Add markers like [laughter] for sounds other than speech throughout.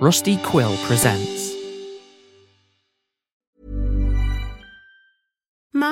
Rusty Quill presents.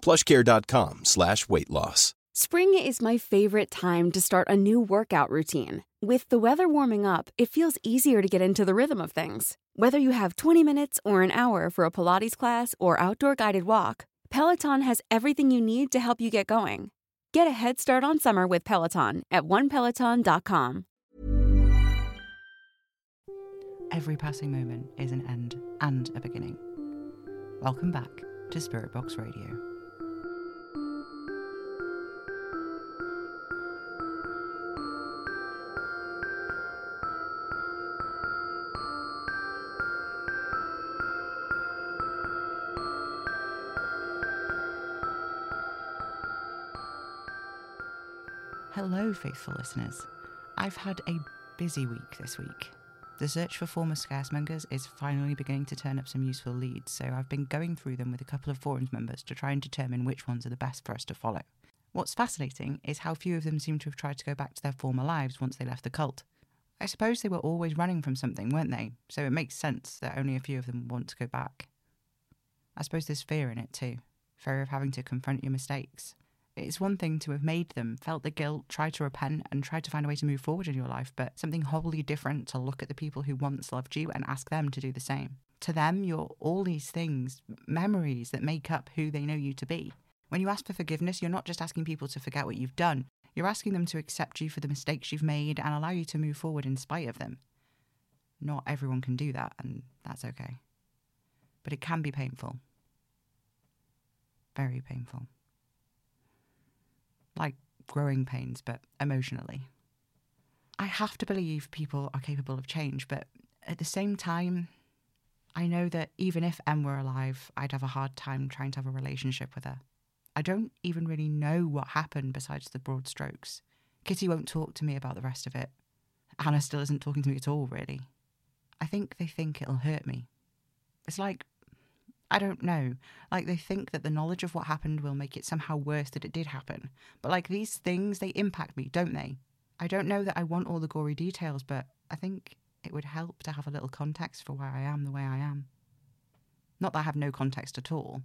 plushcare.com slash weight loss. Spring is my favorite time to start a new workout routine. With the weather warming up, it feels easier to get into the rhythm of things. Whether you have 20 minutes or an hour for a Pilates class or outdoor guided walk, Peloton has everything you need to help you get going. Get a head start on summer with Peloton at onepeloton.com. Every passing moment is an end and a beginning. Welcome back to Spirit Box Radio. Faithful listeners. I've had a busy week this week. The search for former scaremongers is finally beginning to turn up some useful leads, so I've been going through them with a couple of forums members to try and determine which ones are the best for us to follow. What's fascinating is how few of them seem to have tried to go back to their former lives once they left the cult. I suppose they were always running from something, weren't they? So it makes sense that only a few of them want to go back. I suppose there's fear in it too fear of having to confront your mistakes. It's one thing to have made them, felt the guilt, tried to repent, and tried to find a way to move forward in your life, but something wholly different to look at the people who once loved you and ask them to do the same. To them, you're all these things, memories that make up who they know you to be. When you ask for forgiveness, you're not just asking people to forget what you've done, you're asking them to accept you for the mistakes you've made and allow you to move forward in spite of them. Not everyone can do that, and that's okay. But it can be painful. Very painful like growing pains, but emotionally. I have to believe people are capable of change, but at the same time, I know that even if Em were alive, I'd have a hard time trying to have a relationship with her. I don't even really know what happened besides the broad strokes. Kitty won't talk to me about the rest of it. Hannah still isn't talking to me at all, really. I think they think it'll hurt me. It's like I don't know. Like they think that the knowledge of what happened will make it somehow worse that it did happen. But like these things, they impact me, don't they? I don't know that I want all the gory details, but I think it would help to have a little context for why I am the way I am. Not that I have no context at all.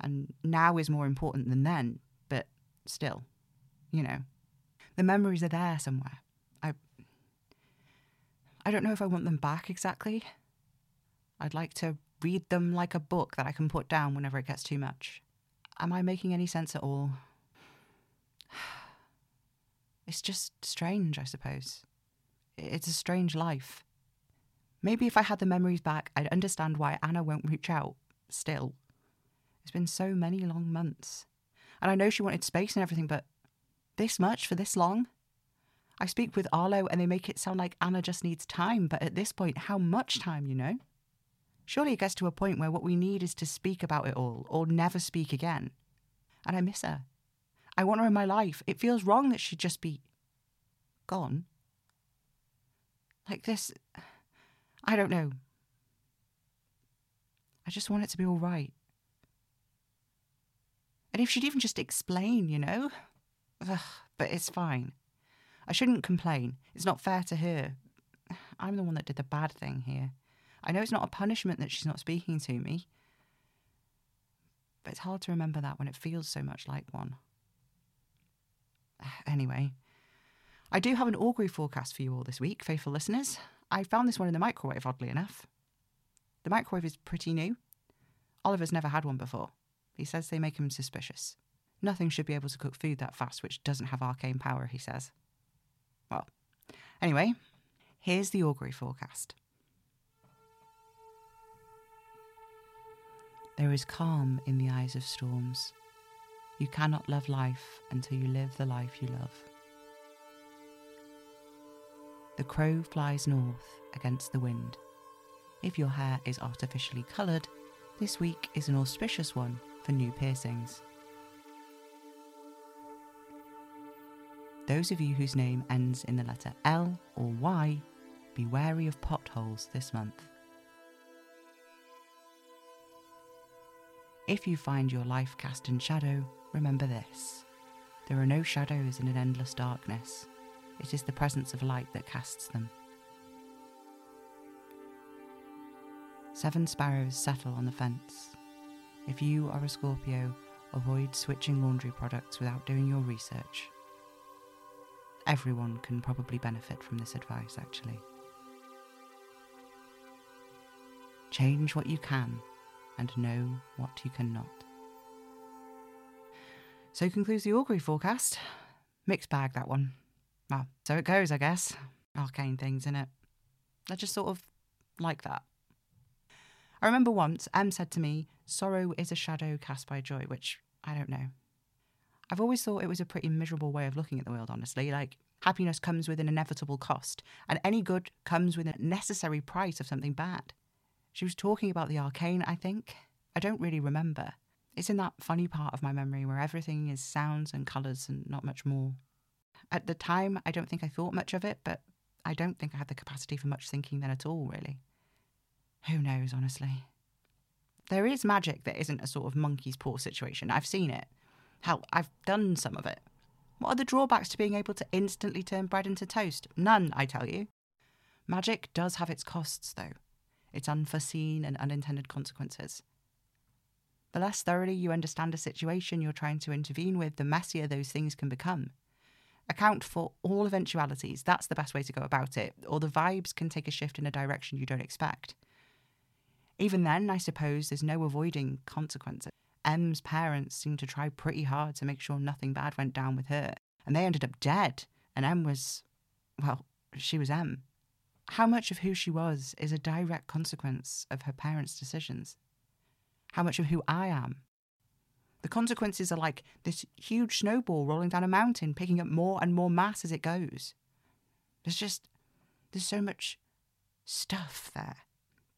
And now is more important than then, but still, you know. The memories are there somewhere. I I don't know if I want them back exactly. I'd like to read them like a book that I can put down whenever it gets too much. Am I making any sense at all? [sighs] It's just strange, I suppose. It's a strange life. Maybe if I had the memories back, I'd understand why Anna won't reach out still. It's been so many long months. And I know she wanted space and everything, but this much for this long? I speak with Arlo and they make it sound like Anna just needs time, but at this point, how much time, you know? Surely it gets to a point where what we need is to speak about it all or never speak again. And I miss her. I want her in my life. It feels wrong that she'd just be gone. Like this. I don't know. I just want it to be all right. And if she'd even just explain, you know? Ugh, but it's fine. I shouldn't complain. It's not fair to her. I'm the one that did the bad thing here. I know it's not a punishment that she's not speaking to me, but it's hard to remember that when it feels so much like one. [sighs] Anyway, I do have an augury forecast for you all this week, faithful listeners. I found this one in the microwave, oddly enough. The microwave is pretty new. Oliver's never had one before. He says they make him suspicious. Nothing should be able to cook food that fast which doesn't have arcane power, he says. Well, anyway, here's the augury forecast. There is calm in the eyes of storms. You cannot love life until you live the life you love. The crow flies north against the wind. If your hair is artificially coloured, this week is an auspicious one for new piercings. Those of you whose name ends in the letter L or Y, be wary of potholes this month. If you find your life cast in shadow, remember this there are no shadows in an endless darkness. It is the presence of light that casts them. Seven sparrows settle on the fence. If you are a Scorpio, avoid switching laundry products without doing your research. Everyone can probably benefit from this advice, actually. Change what you can and know what you cannot. So concludes the augury forecast. Mixed bag, that one. Well, so it goes, I guess. Arcane things, in it. I just sort of like that. I remember once Em said to me, Sorrow is a shadow cast by joy, which I don't know. I've always thought it was a pretty miserable way of looking at the world, honestly. Like, happiness comes with an inevitable cost, and any good comes with a necessary price of something bad. She was talking about the arcane, I think. I don't really remember. It's in that funny part of my memory where everything is sounds and colours and not much more. At the time, I don't think I thought much of it, but I don't think I had the capacity for much thinking then at all, really. Who knows, honestly? There is magic that isn't a sort of monkey's paw situation. I've seen it. Hell, I've done some of it. What are the drawbacks to being able to instantly turn bread into toast? None, I tell you. Magic does have its costs, though its unforeseen and unintended consequences. The less thoroughly you understand a situation you're trying to intervene with, the messier those things can become. Account for all eventualities, that's the best way to go about it, or the vibes can take a shift in a direction you don't expect. Even then, I suppose there's no avoiding consequences. Em's parents seemed to try pretty hard to make sure nothing bad went down with her, and they ended up dead, and M was, well, she was Em. How much of who she was is a direct consequence of her parents' decisions? How much of who I am? The consequences are like this huge snowball rolling down a mountain, picking up more and more mass as it goes. There's just, there's so much stuff there.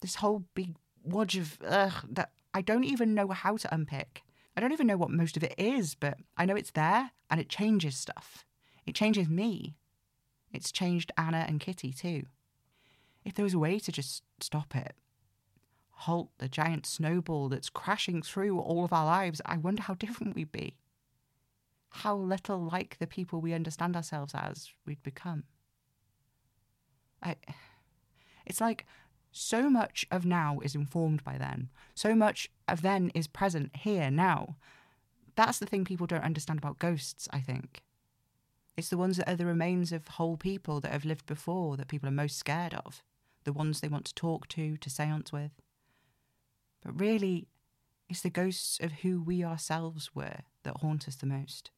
This whole big wodge of ugh that I don't even know how to unpick. I don't even know what most of it is, but I know it's there and it changes stuff. It changes me. It's changed Anna and Kitty too if there was a way to just stop it, halt the giant snowball that's crashing through all of our lives, I wonder how different we'd be. How little like the people we understand ourselves as we'd become. I, it's like so much of now is informed by then. So much of then is present here now. That's the thing people don't understand about ghosts, I think. It's the ones that are the remains of whole people that have lived before that people are most scared of the ones they want to talk to, to seance with. But really, it's the ghosts of who we ourselves were that haunt us the most.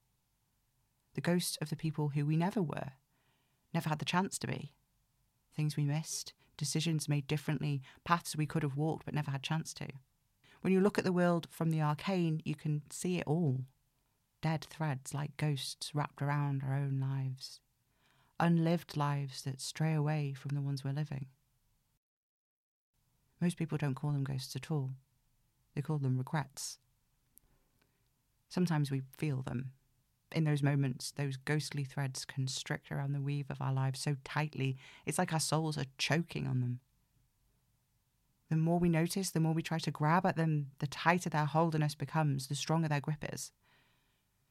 The ghosts of the people who we never were, never had the chance to be. Things we missed, decisions made differently, paths we could have walked but never had chance to. When you look at the world from the arcane, you can see it all. Dead threads like ghosts wrapped around our own lives. Unlived lives that stray away from the ones we're living. Most people don't call them ghosts at all, they call them regrets. Sometimes we feel them. In those moments, those ghostly threads constrict around the weave of our lives so tightly, it's like our souls are choking on them. The more we notice, the more we try to grab at them, the tighter their hold on us becomes, the stronger their grip is.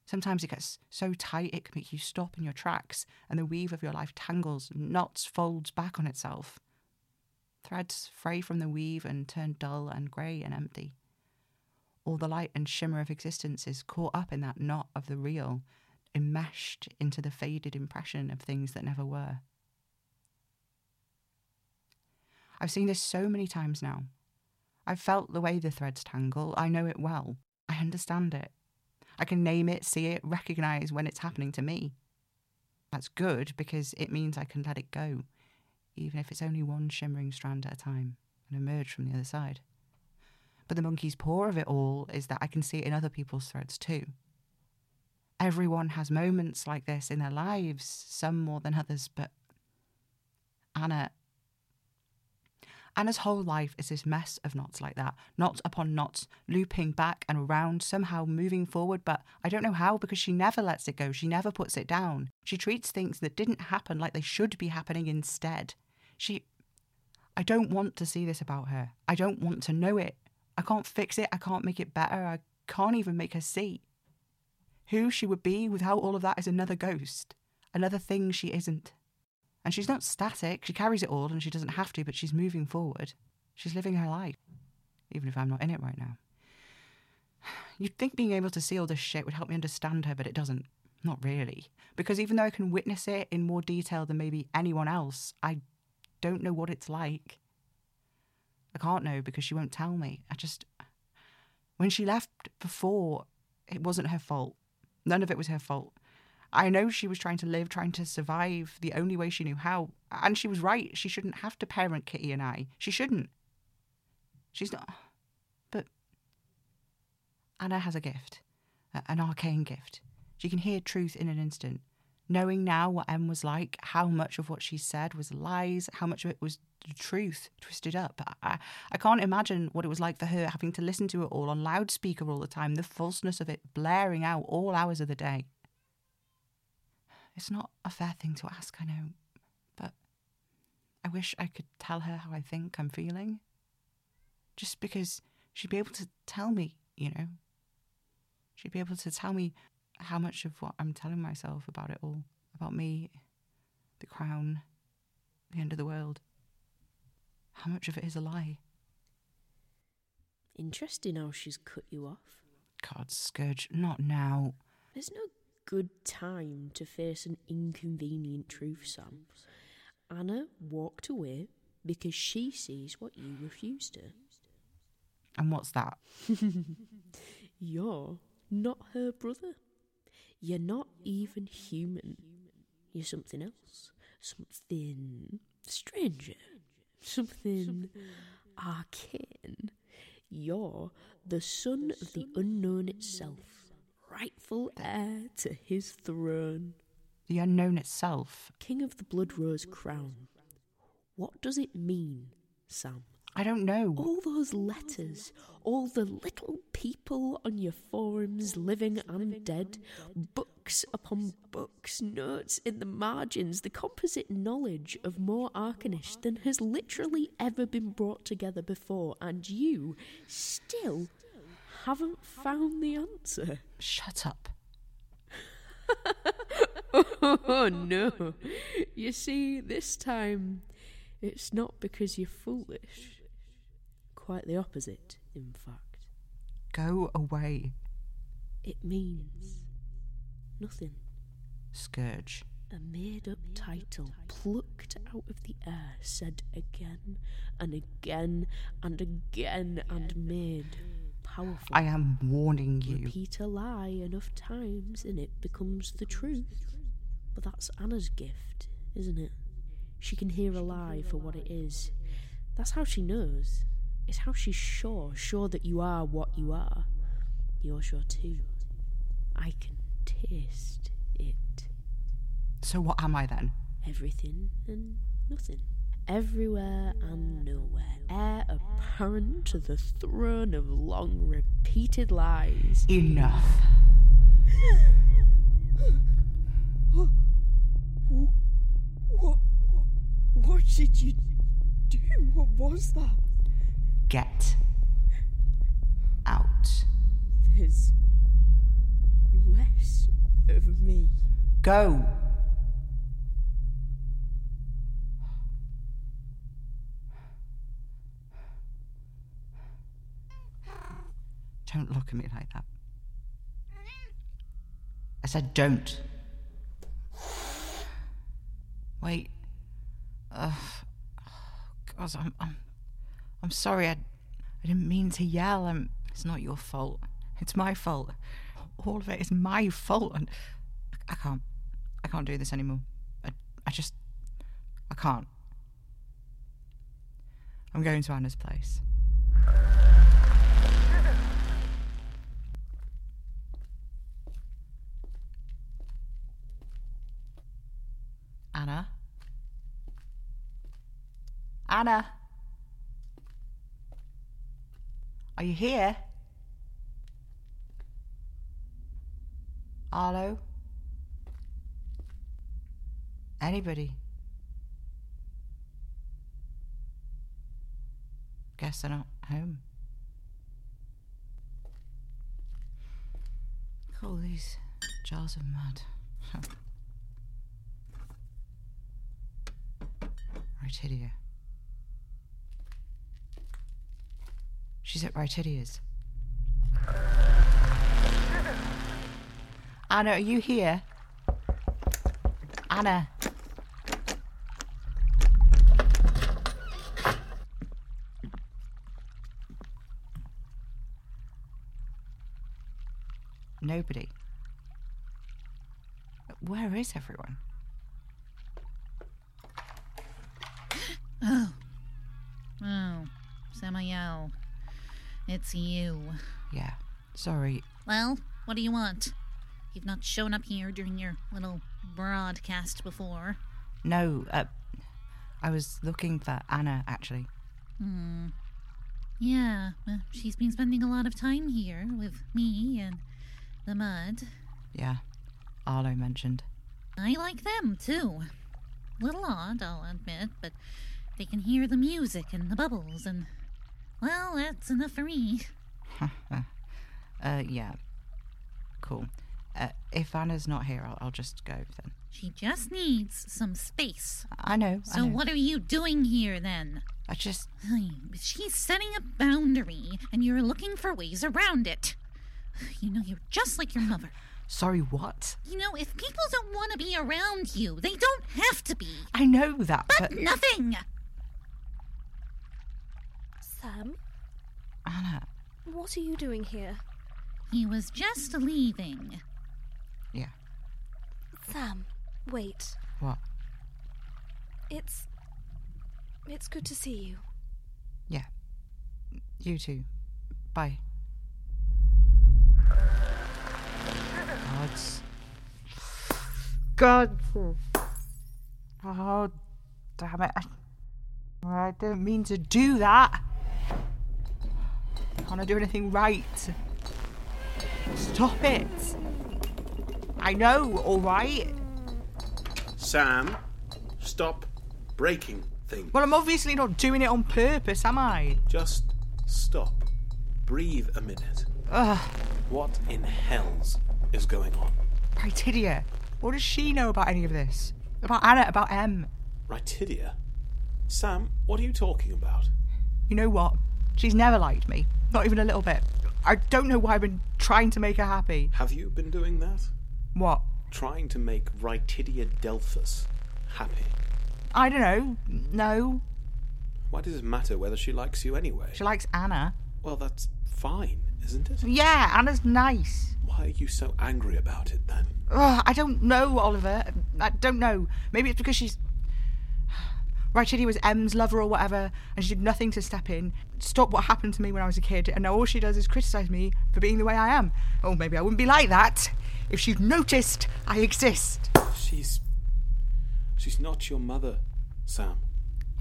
Sometimes it gets so tight it can make you stop in your tracks, and the weave of your life tangles, knots, folds back on itself. Threads fray from the weave and turn dull and grey and empty. All the light and shimmer of existence is caught up in that knot of the real, enmeshed into the faded impression of things that never were. I've seen this so many times now. I've felt the way the threads tangle. I know it well. I understand it. I can name it, see it, recognize when it's happening to me. That's good because it means I can let it go, even if it's only one shimmering strand at a time, and emerge from the other side. But the monkey's paw of it all is that I can see it in other people's threads too. Everyone has moments like this in their lives, some more than others, but Anna Anna's whole life is this mess of knots like that, knots upon knots, looping back and around, somehow moving forward, but I don't know how because she never lets it go. She never puts it down. She treats things that didn't happen like they should be happening instead. She. I don't want to see this about her. I don't want to know it. I can't fix it. I can't make it better. I can't even make her see. Who she would be without all of that is another ghost, another thing she isn't. And she's not static. She carries it all and she doesn't have to, but she's moving forward. She's living her life, even if I'm not in it right now. [sighs] You'd think being able to see all this shit would help me understand her, but it doesn't. Not really. Because even though I can witness it in more detail than maybe anyone else, I don't know what it's like. I can't know because she won't tell me. I just. When she left before, it wasn't her fault. None of it was her fault. I know she was trying to live, trying to survive the only way she knew how. And she was right. She shouldn't have to parent Kitty and I. She shouldn't. She's not. But Anna has a gift, an arcane gift. She can hear truth in an instant. Knowing now what Em was like, how much of what she said was lies, how much of it was the truth twisted up. I, I can't imagine what it was like for her having to listen to it all on loudspeaker all the time, the falseness of it blaring out all hours of the day. It's not a fair thing to ask, I know, but I wish I could tell her how I think I'm feeling. Just because she'd be able to tell me, you know. She'd be able to tell me how much of what I'm telling myself about it all, about me, the crown, the end of the world, how much of it is a lie. Interesting how she's cut you off. God, Scourge, not now. There's no good time to face an inconvenient truth, Sam. Anna walked away because she sees what you refuse to. And what's that? [laughs] You're not her brother. You're not even human. You're something else. Something stranger. Something arcane. You're the son of the unknown itself rightful heir to his throne. The unknown itself. King of the Blood Rose crown. What does it mean, Sam? I don't know. All those letters, all the little people on your forums, living and dead, books upon books, notes in the margins, the composite knowledge of more arcanists than has literally ever been brought together before, and you still haven't found the answer. Shut up. [laughs] oh no. You see, this time it's not because you're foolish. Quite the opposite, in fact. Go away. It means nothing. Scourge. A made up title plucked out of the air, said again and again and again and made powerful. I am warning you. Repeat a lie enough times and it becomes the truth. But that's Anna's gift, isn't it? She can hear a lie for what it is. That's how she knows. It's how she's sure, sure that you are what you are. You're sure too. I can taste it. So what am I then? Everything and nothing everywhere and nowhere, heir apparent to the throne of long repeated lies. Enough. [gasps] what, what, what did you do? What was that? Get out. There's less of me. Go. Don't look at me like that. I said don't. Wait. Ugh. Oh, God, I'm, I'm, I'm sorry. I, I didn't mean to yell. I'm, it's not your fault. It's my fault. All of it is my fault, and I can't. I can't do this anymore. I, I just, I can't. I'm going to Anna's place. Anna? Anna? Are you here? Arlo? Anybody? Guess they're not home. All these jars of mud. [laughs] Rytidia. She's at right Rytidia's. Anna, are you here? Anna. Nobody. Where is everyone? Oh. Oh. Samael. It's you. Yeah. Sorry. Well, what do you want? You've not shown up here during your little broadcast before. No, uh, I was looking for Anna, actually. Hmm. Yeah, well, she's been spending a lot of time here with me and the mud. Yeah. Arlo mentioned. I like them too. Little odd, I'll admit, but they can hear the music and the bubbles, and well, that's enough for me. [laughs] Uh, yeah. Cool. Uh, if Anna's not here, I'll, I'll just go then. She just needs some space. I know. I So know. what are you doing here then? I just. She's setting a boundary, and you're looking for ways around it. [sighs] You know, you're just like your mother. Sorry, what? You know, if people don't want to be around you, they don't have to be. I know that, but. But nothing. Sam, Anna. what are you doing here? He was just leaving. Yeah. Sam, wait. What? It's. It's good to see you. Yeah. You too. Bye. Gods. God. Oh, damn it. I, I didn't mean to do that. Can't I do anything right? Stop it. I know, alright? Sam, stop breaking things. Well, I'm obviously not doing it on purpose, am I? Just stop. Breathe a minute. Ugh. What in hell's is going on? Rytidia, what does she know about any of this? About Anna, about Em? Rytidia? Sam, what are you talking about? You know what? She's never liked me. Not even a little bit. I don't know why I've been trying to make her happy. Have you been doing that? What? Trying to make Rytidia Delphus happy? I don't know. No. Why does it matter whether she likes you anyway? She likes Anna. Well, that's fine, isn't it? Yeah, Anna's nice. Why are you so angry about it then? Ugh, I don't know, Oliver. I don't know. Maybe it's because she's. Rytidia was Em's lover or whatever, and she did nothing to step in, stop what happened to me when I was a kid, and now all she does is criticise me for being the way I am. Oh, maybe I wouldn't be like that if she'd noticed I exist. She's. She's not your mother, Sam.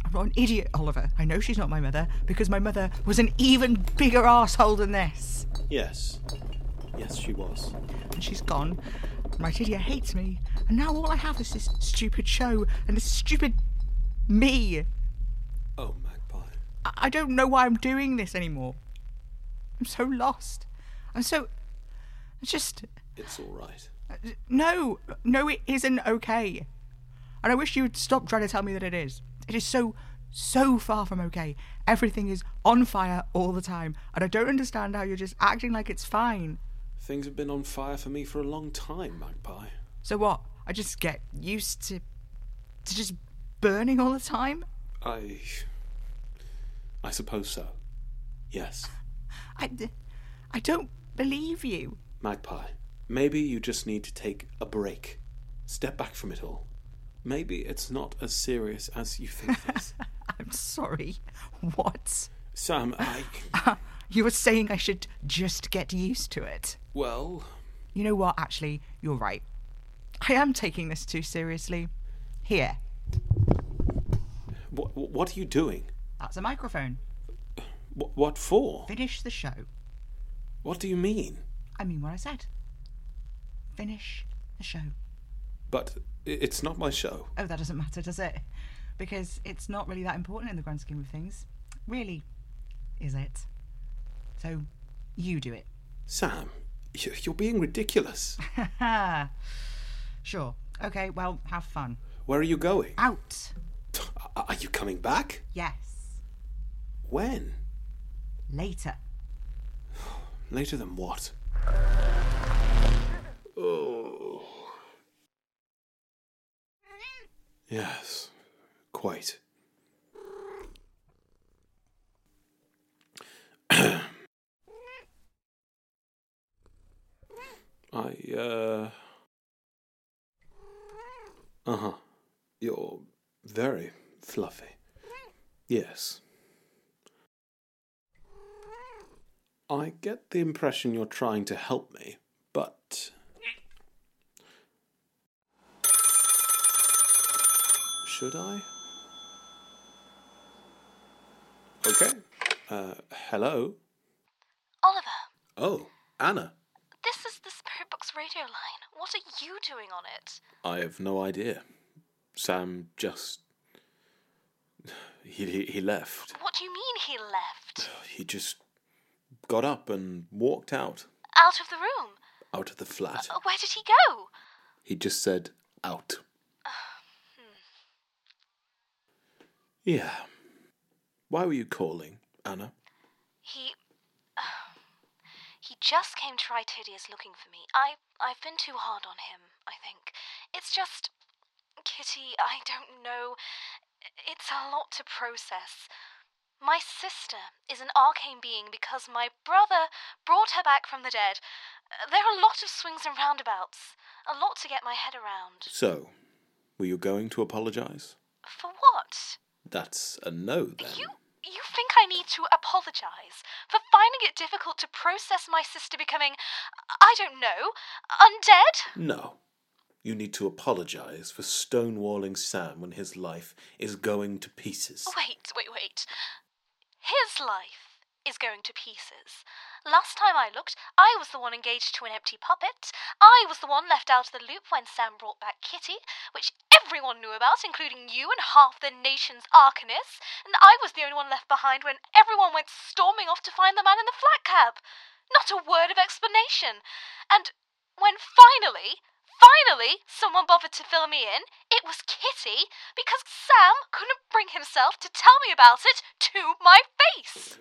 I'm not an idiot, Oliver. I know she's not my mother because my mother was an even bigger asshole than this. Yes. Yes, she was. And she's gone. My Lydia hates me. And now all I have is this stupid show and this stupid me. Oh, Magpie. I- I don't know why I'm doing this anymore. I'm so lost. I'm so. It's just. It's all right. No, no, it isn't okay. And I wish you'd stop trying to tell me that it is. It is so, so far from okay. Everything is on fire all the time, and I don't understand how you're just acting like it's fine. Things have been on fire for me for a long time, Magpie. So what? I just get used to, to just burning all the time? I. I suppose so. Yes. I, I don't believe you. Magpie, maybe you just need to take a break. Step back from it all. Maybe it's not as serious as you think it is. [laughs] I'm sorry. What? Sam, I. [laughs] You were saying I should just get used to it. Well, You know what? Actually, you're right. I am taking this too seriously. Here, what, what are you doing? that's a microphone. What, what for? Finish the show. What do you mean? I mean what I said. Finish the show. But it's not my show. Oh, that doesn't matter, does it? Because it's not really that important in the grand scheme of things. Really, is it? So, you do it. Sam, you're being ridiculous. [laughs] sure. Okay, well, have fun. Where are you going? Out. Are you coming back? Yes. When? Later. Later than what? Oh. Yes, quite. [clears throat] I, uh. Uh huh. You're very fluffy. Yes. I get the impression you're trying to help me, but. Should I? Okay. Uh, hello? Oliver, Oh, Anna. this is the Spirit Box radio line. What are you doing on it? I have no idea. Sam just. He, he, he left. What do you mean he left? He just got up and walked out. Out of the room? Out of the flat. Uh, Where did he go? He just said, out. Uh, hmm. Yeah. Why were you calling, Anna? He. Uh, he just came to Rytidia's looking for me. I, I've been too hard on him, I think. It's just. Kitty, I don't know. It's a lot to process. My sister is an arcane being because my brother brought her back from the dead. There are a lot of swings and roundabouts. A lot to get my head around. So, were you going to apologize? For what? That's a no then. You you think I need to apologize for finding it difficult to process my sister becoming I don't know, undead? No. You need to apologize for stonewalling Sam when his life is going to pieces. Oh, wait, wait, wait. His life is going to pieces. Last time I looked, I was the one engaged to an empty puppet. I was the one left out of the loop when Sam brought back Kitty, which everyone knew about, including you and half the nation's arcanists. And I was the only one left behind when everyone went storming off to find the man in the flat cap. Not a word of explanation. And when finally, finally, someone bothered to fill me in, it was Kitty, because Sam couldn't bring himself to tell me about it to my face.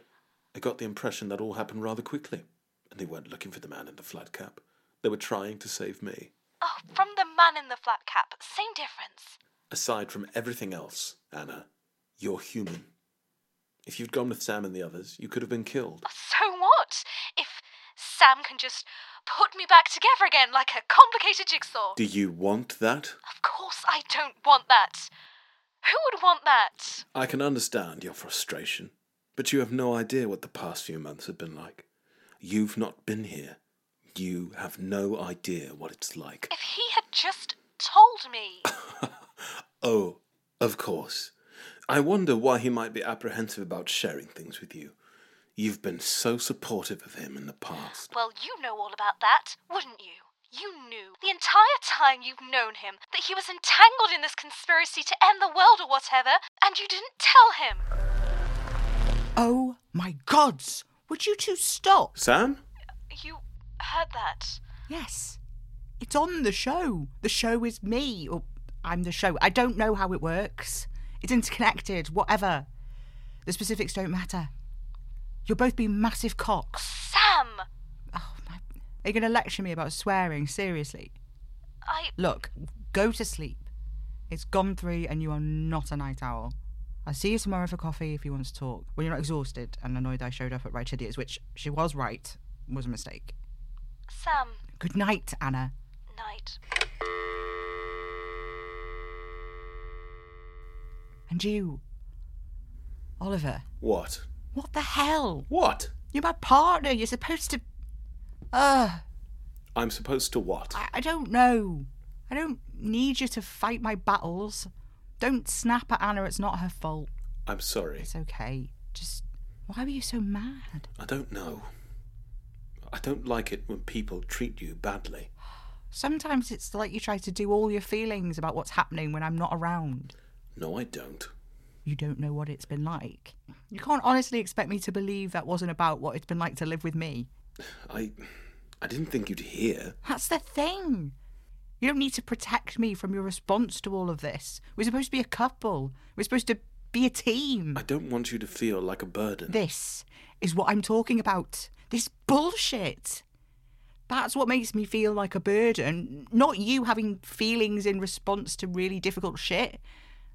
I got the impression that all happened rather quickly, and they weren't looking for the man in the flat cap. They were trying to save me. Oh, from the man in the flat cap, same difference. Aside from everything else, Anna, you're human. If you'd gone with Sam and the others, you could have been killed. So what? If Sam can just put me back together again like a complicated jigsaw. Do you want that? Of course I don't want that. Who would want that? I can understand your frustration, but you have no idea what the past few months have been like. You've not been here. You have no idea what it's like. If he had just told me. [laughs] Oh, of course. I wonder why he might be apprehensive about sharing things with you. You've been so supportive of him in the past. Well, you know all about that, wouldn't you? You knew the entire time you've known him that he was entangled in this conspiracy to end the world or whatever, and you didn't tell him. Oh my gods! Would you two stop? Sam? You heard that? Yes. It's on the show. The show is me, or I'm the show. I don't know how it works. It's interconnected, whatever. The specifics don't matter. You'll both be massive cocks. Sam! Oh, my. Are you going to lecture me about swearing? Seriously? I. Look, go to sleep. It's gone three and you are not a night owl. I'll see you tomorrow for coffee if you want to talk. When you're not exhausted and annoyed I showed up at Rytidia's, which she was right, was a mistake. Sam. Good night, Anna. Night. And you, Oliver. What? What the hell? What? You're my partner. You're supposed to. Ugh. I'm supposed to what? I, I don't know. I don't need you to fight my battles. Don't snap at Anna. It's not her fault. I'm sorry. It's okay. Just. Why were you so mad? I don't know. I don't like it when people treat you badly. [sighs] Sometimes it's like you try to do all your feelings about what's happening when I'm not around. No, I don't. You don't know what it's been like. You can't honestly expect me to believe that wasn't about what it's been like to live with me. I. I didn't think you'd hear. That's the thing. You don't need to protect me from your response to all of this. We're supposed to be a couple. We're supposed to be a team. I don't want you to feel like a burden. This is what I'm talking about. This bullshit. That's what makes me feel like a burden, not you having feelings in response to really difficult shit.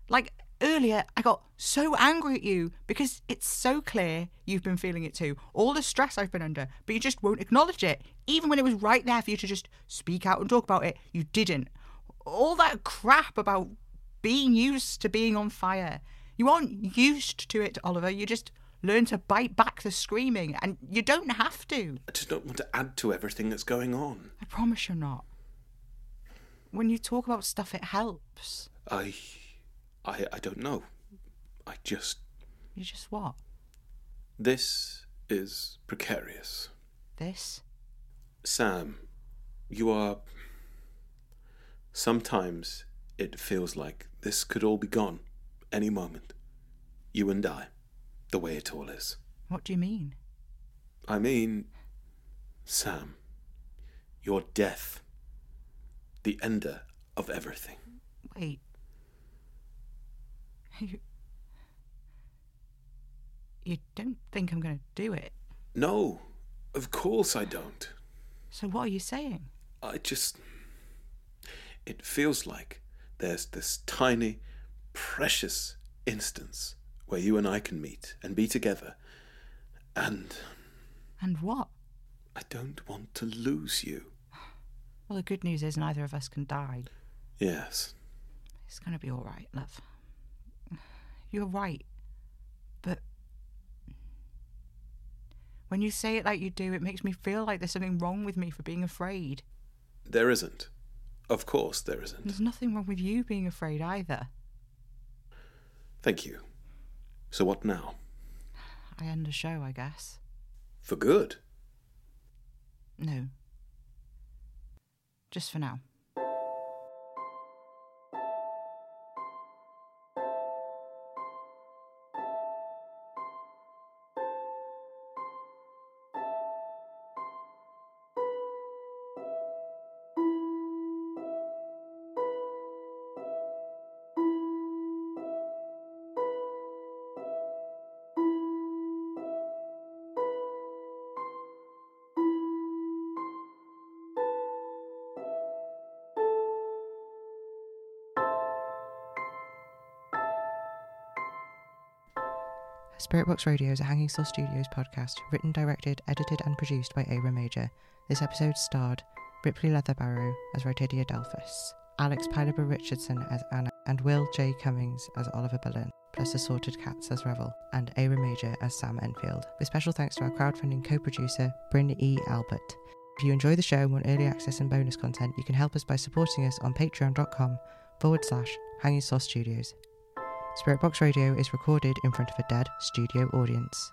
Like earlier, I got so angry at you because it's so clear you've been feeling it too. All the stress I've been under, but you just won't acknowledge it. Even when it was right there for you to just speak out and talk about it, you didn't. All that crap about being used to being on fire. You aren't used to it, Oliver. You just learn to bite back the screaming, and you don't have to. I just don't want to add to everything that's going on. I promise you're not. When you talk about stuff, it helps. I. I, I don't know. I just. You just what? This is precarious. This? Sam, you are. Sometimes it feels like this could all be gone any moment. You and I. The way it all is. What do you mean? I mean, Sam, your death. The ender of everything. Wait. You. [laughs] You don't think I'm going to do it? No, of course I don't. So what are you saying? I just. It feels like there's this tiny, precious instance where you and I can meet and be together. And And what? I don't want to lose you. Well, the good news is neither of us can die. Yes. It's going to be all right, love. You're right. But when you say it like you do, it makes me feel like there's something wrong with me for being afraid. There isn't. Of course there isn't. There's nothing wrong with you being afraid either. Thank you. So what now? I end the show, I guess. For good? No. Just for now. Spirit Box Radio is a Hanging Soul Studios podcast, written, directed, edited, and produced by Ava Major. This episode starred Ripley Leatherbarrow as Rytidia Delphus, Alex Pilaber Richardson as Anna, and Will J. Cummings as Oliver Bullen, plus Assorted Cats as Revel, and Ava Major as Sam Enfield. With special thanks to our crowdfunding co producer, Bryn E. Albert. If you enjoy the show and want early access and bonus content, you can help us by supporting us on patreon.com forward slash Hanging Soul Studios. Spirit Box Radio is recorded in front of a dead studio audience.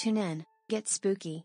Tune in, get spooky.